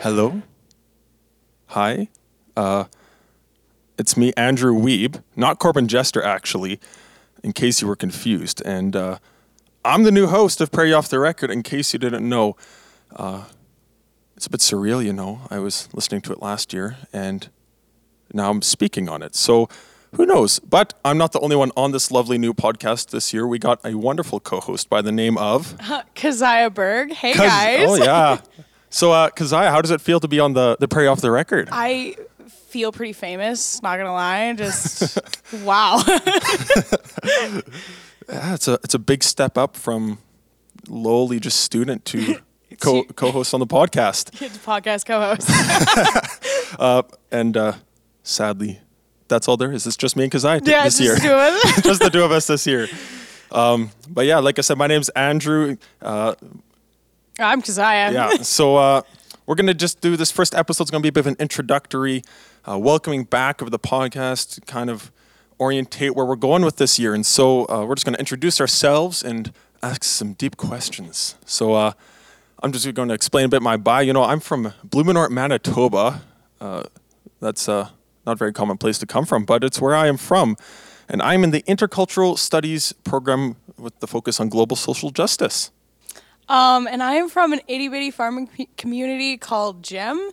Hello. Hi. Uh, it's me, Andrew Weeb, not Corbin Jester, actually, in case you were confused. And uh, I'm the new host of Prairie Off the Record, in case you didn't know. Uh, it's a bit surreal, you know. I was listening to it last year, and now I'm speaking on it. So who knows? But I'm not the only one on this lovely new podcast this year. We got a wonderful co host by the name of. Keziah Berg. Hey Kaz- guys. Oh, yeah. So, uh, Keziah, how does it feel to be on the, the Prairie Off the Record? I feel pretty famous, not gonna lie. Just wow. Yeah, it's a it's a big step up from lowly just student to co- co-host on the podcast. It's podcast co-host. And uh, sadly, that's all there is. It's just me and Keziah yeah, this year. just the two of us this year. Um, but yeah, like I said, my name's Andrew. Uh, I'm Keziah. yeah, so uh, we're gonna just do this first episode. It's gonna be a bit of an introductory, uh, welcoming back of the podcast, kind of orientate where we're going with this year. And so uh, we're just gonna introduce ourselves and ask some deep questions. So uh, I'm just going to explain a bit my bio. You know, I'm from Blumenort, Manitoba. Uh, that's uh, not very common place to come from, but it's where I am from. And I'm in the Intercultural Studies program with the focus on global social justice. Um, and I am from an itty bitty farming community called Gem.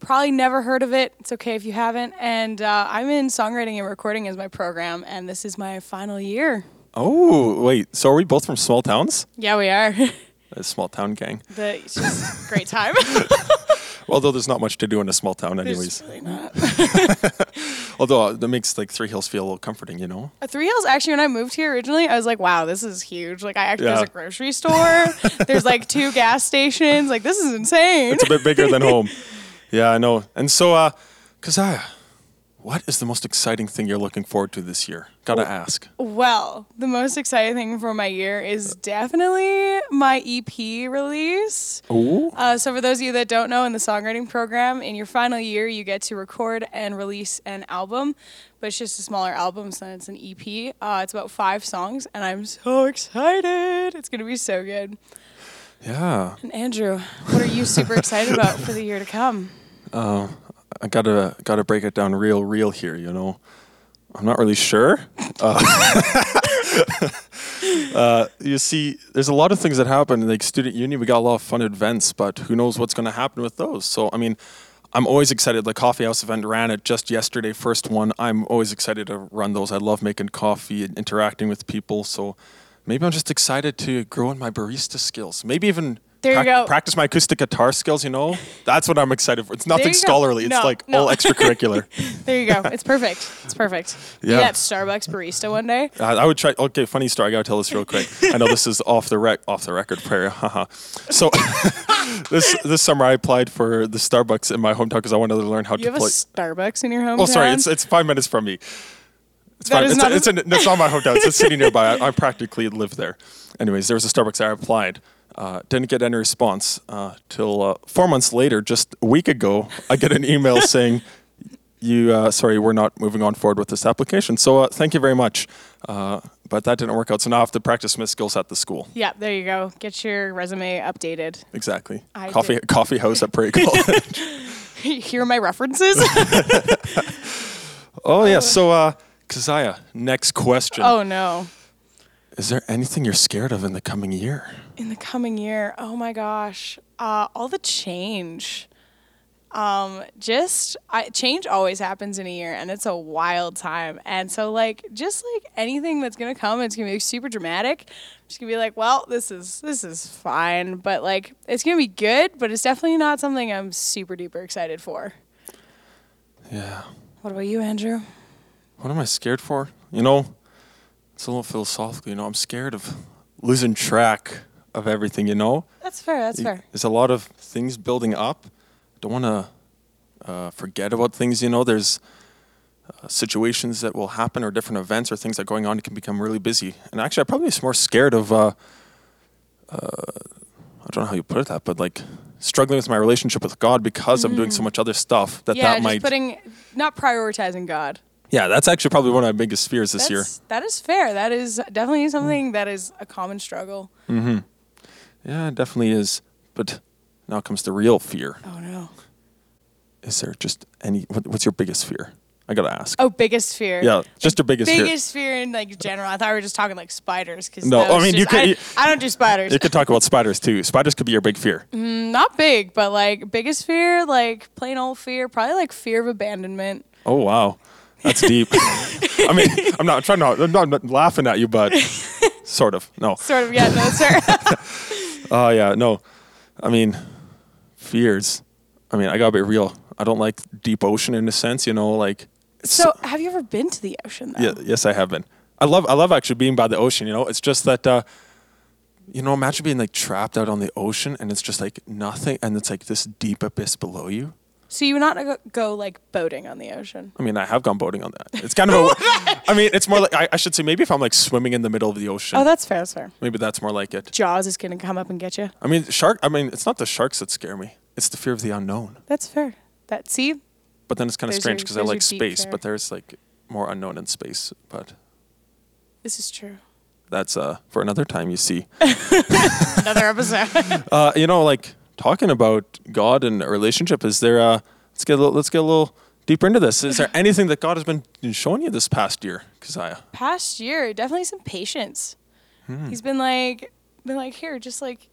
Probably never heard of it. It's okay if you haven't. And uh, I'm in songwriting and recording as my program, and this is my final year. Oh, wait. So are we both from small towns? Yeah, we are. A small town gang. the, it's just a great time. Although there's not much to do in a small town, There's anyways. really not. Although uh, that makes like Three Hills feel a little comforting, you know? Uh, Three Hills, actually, when I moved here originally, I was like, wow, this is huge. Like, I actually, Yeah. there's a grocery store, there's like two gas stations. Like, this is insane. It's a bit bigger than home. Yeah, I know. And so, uh, Keziah, what is the most exciting thing you're looking forward to this year? Gotta ask. Well, the most exciting thing for my year is definitely my EP release. Ooh. Uh, so, for those of you that don't know, in the songwriting program, in your final year, you get to record and release an album, but it's just a smaller album, so it's an EP. Uh, it's about five songs, and I'm so excited. It's gonna be so good. Yeah. And Andrew, what are you super excited about for the year to come? I gotta gotta break it down real, real here. You know, I'm not really sure. Uh, uh, you see, there's a lot of things that happen. in Like student union, we got a lot of fun events, but who knows what's going to happen with those? So, I mean, I'm always excited. The coffee house event ran it just yesterday, first one. I'm always excited to run those. I love making coffee and interacting with people. So, maybe I'm just excited to grow in my barista skills. Maybe even. There you go. Practice my acoustic guitar skills, you know? That's what I'm excited for. It's nothing scholarly. It's like no. all extracurricular. There you go. It's perfect. It's perfect. Yeah. That Starbucks barista one day. I, I would try. Okay, funny story. I gotta tell this real quick. I know this is off the rec, off the record Prairie. Haha. so this this summer I applied for the Starbucks in my hometown because I wanted to learn how You to have a. Starbucks in your hometown. Oh, sorry. It's it's five minutes from me. It's That fine. is It's, not it's, a- it's not my hometown. It's a city nearby. I, I practically live there. Anyways, there was a Starbucks. I applied. Uh, didn't get any response uh, till uh, four months later. Just a week ago, I get an email saying, "You, uh, sorry, we're not moving on forward with this application." So uh, thank you very much. Uh, but that didn't work out. So now I have to practice my skills at the school. yeah, there you go. Get your resume updated. Exactly. I coffee did- coffee house at Prairie College. Here are my references. oh yeah. So uh, Keziah, next question. oh no. Is there anything you're scared of in the coming year? In the coming year, oh my gosh, uh, all the change. Um, just I, change always happens in a year, and it's a wild time. And so, like, just like anything that's gonna come, it's gonna be super dramatic. I'm just gonna be like, well, this is this is fine, but like, it's gonna be good, but it's definitely not something I'm super duper excited for. Yeah. What about you, Andrew? What am I scared for? You know, it's a little philosophical. You know, I'm scared of losing track of everything. You know, That's fair. That's fair. There's a lot of things building up. I don't want to uh, forget about things. You know, there's uh, situations that will happen or different events or things that are going on. It can become really busy. And actually, I'm probably more scared of. Uh, uh, I don't know how you put it that, but like struggling with my relationship with God because I'm doing so much other stuff that Mm. Yeah, that might. putting not prioritizing God. Yeah, that's actually probably one of my biggest fears this year. That's, that is fair. That is definitely something that is a common struggle. Mm-hmm. Yeah, it definitely is. But now comes the real fear. Oh no. Is there just any? What, what's your biggest fear? I gotta ask. Oh, biggest fear. Yeah, just your biggest, fear. biggest fear. in like general. I thought we were just talking like spiders. Cause No, I mean, you could- you- I don't do spiders. You could talk about spiders too. Spiders could be your big fear. Mm, not big, but like biggest fear, like plain old fear, probably like fear of abandonment. Oh wow, that's deep. I mean, I'm not trying to. I'm not, laughing at you, but sort of. No. Sort of. Yeah. No, sir. Oh yeah, no. I mean, fears. I mean, I gotta be real. I don't like deep ocean in a sense. You know, like. so, have you ever been to the ocean though? Yeah, yes, I have been. I love I love actually being by the ocean. You know, it's just that. Uh, you know, imagine being like trapped out on the ocean and it's just like nothing, and it's like this deep abyss below you. So you would not go, go like boating on the ocean. I mean, I have gone boating on that. It's kind of a. I mean, it's more like I, I should say maybe if I'm like swimming in the middle of the ocean, Oh, that's fair. That's fair. maybe that's more like it. Jaws is gonna come up and get you. I mean, shark. I mean, it's not the sharks that scare me. It's the fear of the unknown. That's fair. That see, But then it's kind of strange because I like space, but there's like more unknown in space. But this is true. that's uh for another time. You see, Another episode. uh, you know, like talking about God and a relationship. Is there? Uh, let's get a little, let's get a little deeper into this. Is there anything that God has been showing you this past year, Keziah? Past year, definitely some patience. Hmm. He's been like, been like, here, just like,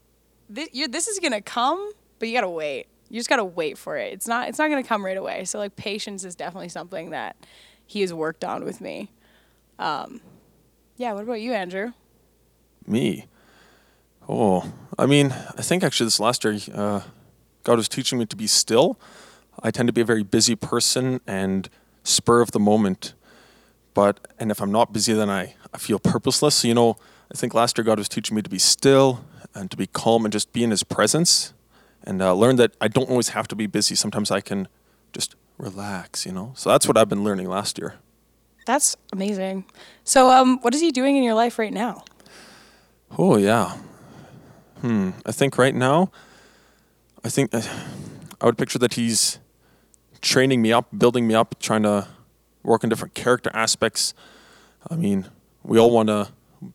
this, you're, this is gonna come, but you gotta wait. You just gotta wait for it. It's not, it's not gonna come right away. So like, patience is definitely something that he has worked on with me. Um, yeah. What about you, Andrew? Me. Oh, I mean, I think actually this last year, uh, God was teaching me to be still. I tend to be a very busy person and spur of the moment. But, and if I'm not busy, then I, I feel purposeless. So, you know, I think last year God was teaching me to be still and to be calm and just be in His presence and uh, learn that I don't always have to be busy. Sometimes I can just relax, you know? So that's what I've been learning last year. That's amazing. So, um, what is he doing in your life right now? Oh yeah. Hmm. I think right now, I think uh, I would picture that he's training me up, building me up, trying to work on different character aspects. I mean, we all want to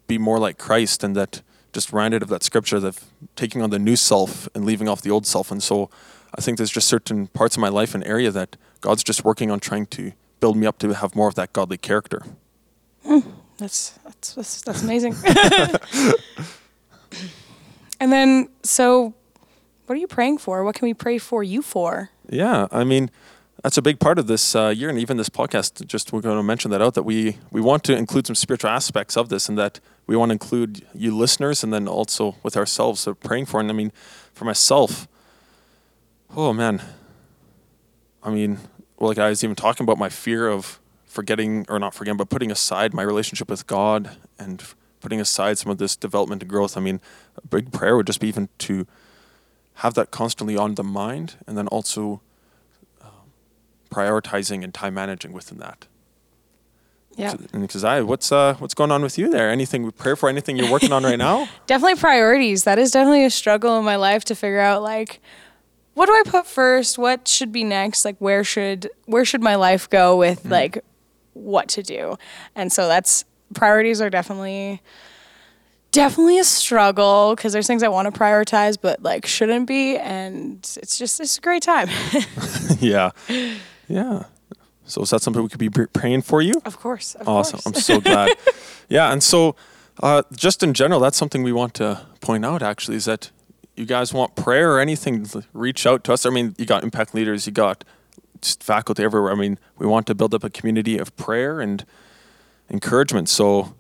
be more like Christ, and that just reminded of that scripture of taking on the new self and leaving off the old self. And so, I think there's just certain parts of my life and area that God's just working on trying to build me up to have more of that godly character. That's that's that's, that's amazing. and then, so, what are you praying for? What can we pray for you for? Yeah, I mean, that's a big part of this uh, year, and even this podcast. Just we're going to mention that out that we we want to include some spiritual aspects of this, and that we want to include you listeners, and then also with ourselves. So praying for, and I mean, for myself. Oh man, I mean, well, like I was even talking about my fear of forgetting or not forgetting, but putting aside my relationship with God and putting aside some of this development and growth. I mean, a big prayer would just be even to have that constantly on the mind, and then also um, prioritizing and time managing within that. Yeah, Because I, what's uh, what's going on with you there? Anything we pray for? Anything you're working on right now? definitely priorities. That is definitely a struggle in my life to figure out like, what do I put first? What should be next? Like, where should where should my life go with like what to do? And so that's priorities are definitely definitely a struggle because there's things I want to prioritize but like shouldn't be and it's just it's a great time. yeah, yeah. So is that something we could be praying for you? of course. Of Awesome. course. I'm so glad. yeah, and so uh, just in general, that's something we want to point out. Actually, is that you guys want prayer or anything? Reach out to us. I mean, you got impact leaders, you got just faculty everywhere. I mean, we want to build up a community of prayer and encouragement. So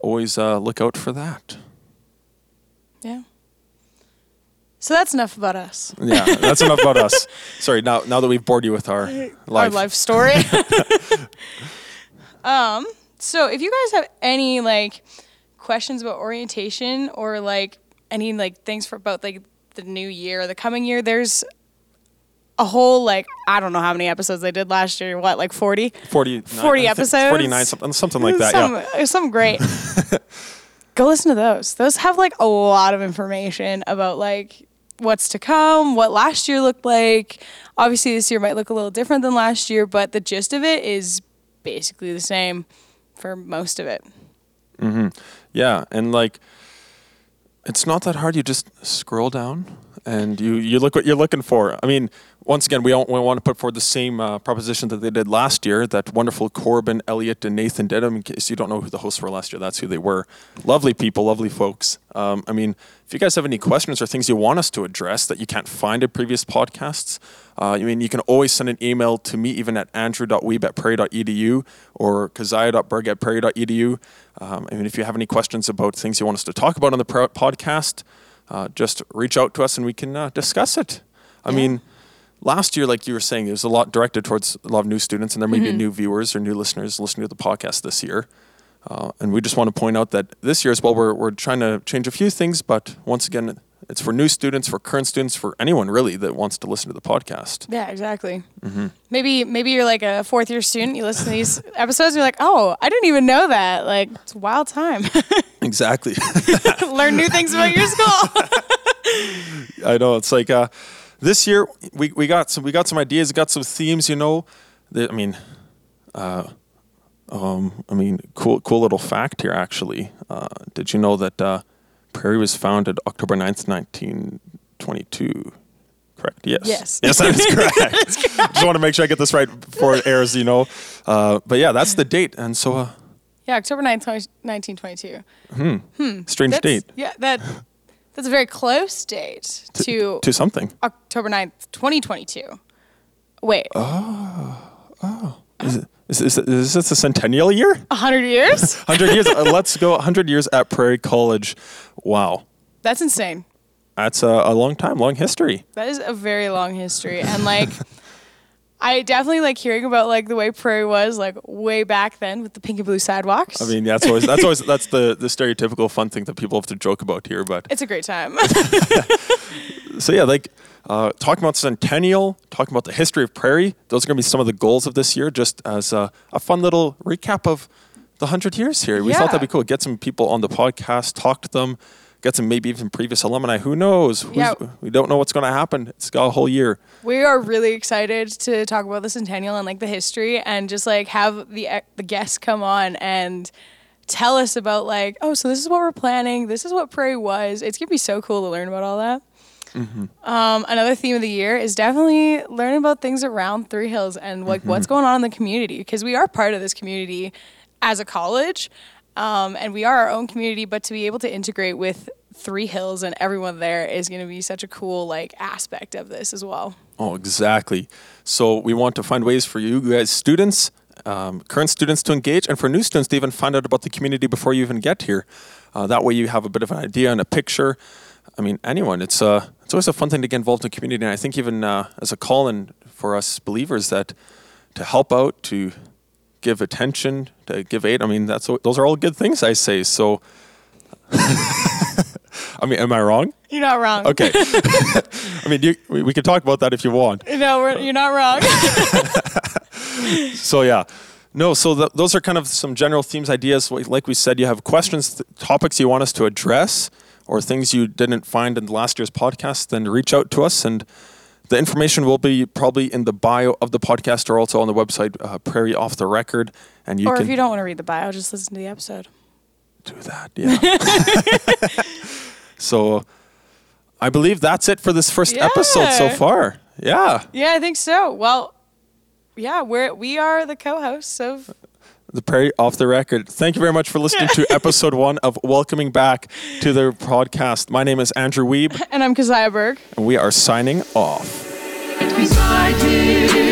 always uh, look out for that. Yeah. So that's enough about us. Yeah, that's enough about us. Sorry. Now, now that we've bored you with our life, Our life story. um, so if you guys have any like questions about orientation or like any like things for about like the new year or the coming year, there's a whole like I don't know how many episodes they did last year. What like forty? 40, 40 episodes? 49, something, something like that. some, yeah. some great. Go listen to those. Those have like a lot of information about like what's to come, what last year looked like. Obviously, this year might look a little different than last year, but the gist of it is basically the same for most of it. Mhm. Yeah, and like it's not that hard. You just scroll down and you you look what you're looking for. I mean, once again, we don't we want to put forward the same uh, proposition that they did last year. That wonderful Corbin, Elliot, and Nathan mean, in case you don't know who the hosts were last year, that's who they were. Lovely people, lovely folks. Um, I mean, if you guys have any questions or things you want us to address that you can't find in previous podcasts, uh, I mean, you can always send an email to me, even at andrew.weeb at prairie.edu or keziah.berg at prairie.edu. Um, I mean, if you have any questions about things you want us to talk about on the podcast, uh, just reach out to us and we can uh, discuss it. I mean, last year, like you were saying, it was a lot directed towards a lot of new students, and there may be new viewers or new listeners listening to the podcast this year. Uh, and we just want to point out that this year as well, we're, we're trying to change a few things, but once again, it's for new students, for current students, for anyone really that wants to listen to the podcast. Yeah, exactly. Maybe maybe you're like a fourth year student. You listen to these episodes, and you're like, oh, I didn't even know that. Like, it's a wild time. Exactly. Learn new things about your school. I know it's like uh, this year we, we got some we got some ideas, got some themes. You know, that, I mean, uh, um, I mean, cool cool little fact here actually. Uh, did you know that uh, Prairie was founded October 9th, nineteen twenty two? Correct. Yes. Yes. Yes, that is correct. Just want to make sure I get this right before it airs. You know, uh, but yeah, that's the date, and so uh, yeah, October 9th, 1922. Hmm. hmm. strange That's, date Yeah, that that's a very close date to, to something. October 9th, 2022. Wait, Oh. Oh. Is, it, is, is, is this a centennial year? 100 years? 100 years. uh, let's go 100 years at Prairie College. Wow. That's insane. That's a, a long time, long history. That is a very long history. And like I definitely like hearing about like the way Prairie was like way back then with the pink and blue sidewalks. I mean, that's always that's always that's the the stereotypical fun thing that people have to joke about here. But it's a great time. so yeah, like uh, talking about centennial, talking about the history of Prairie. Those are going to be some of the goals of this year, just as a, a fun little recap of the hundred years here. We thought that'd be cool. Get some people on the podcast, talk to them, get some maybe even previous alumni. Who knows? Who's- Yeah. We don't know what's going to happen. It's got a whole year. we are really excited to talk about the centennial and like the history and just like have the e, the guests come on and tell us about like oh so this is what we're planning this is what prairie was it's gonna be so cool to learn about all that mm-hmm. um, another theme of the year is definitely learning about things around three hills and like what's mm-hmm. going on in the community because we are part of this community as a college um, and we are our own community but to be able to integrate with three hills and everyone there is going to be such a cool like aspect of this as well Oh, exactly. So we want to find ways for you guys, students, um, current students, to engage, and for new students to even find out about the community before you even get here. Uh, that way, you have a bit of an idea and a picture. I mean, anyone. It's uh, it's always a fun thing to get involved in community, and I think even uh, as a call-in for us believers that to help out, to give attention, to give aid. I mean, that's those are all good things I say. So, I mean, am I wrong? You're not wrong. Okay. I mean, you, we, we can talk about that if you want. No, we're, you're not wrong. So yeah, no. So th- those are kind of some general themes, ideas. Like like we said, you have questions, th- topics you want us to address, or things you didn't find in last year's podcast. Then reach out to us, and the information will be probably in the bio of the podcast, or also on the website uh, Prairie Off the Record, and you or can if you don't want to read the bio, just listen to the episode. do that. Yeah. so, I believe that's it for this first episode so far. Yeah. Yeah, I think so. Well, yeah, we're we are the co-hosts of the Prairie Off the Record. Thank you very much for listening to episode one of Welcoming Back to the podcast. My name is Andrew Weeb, and I'm Keziah Berg. and we are signing off. Beside him.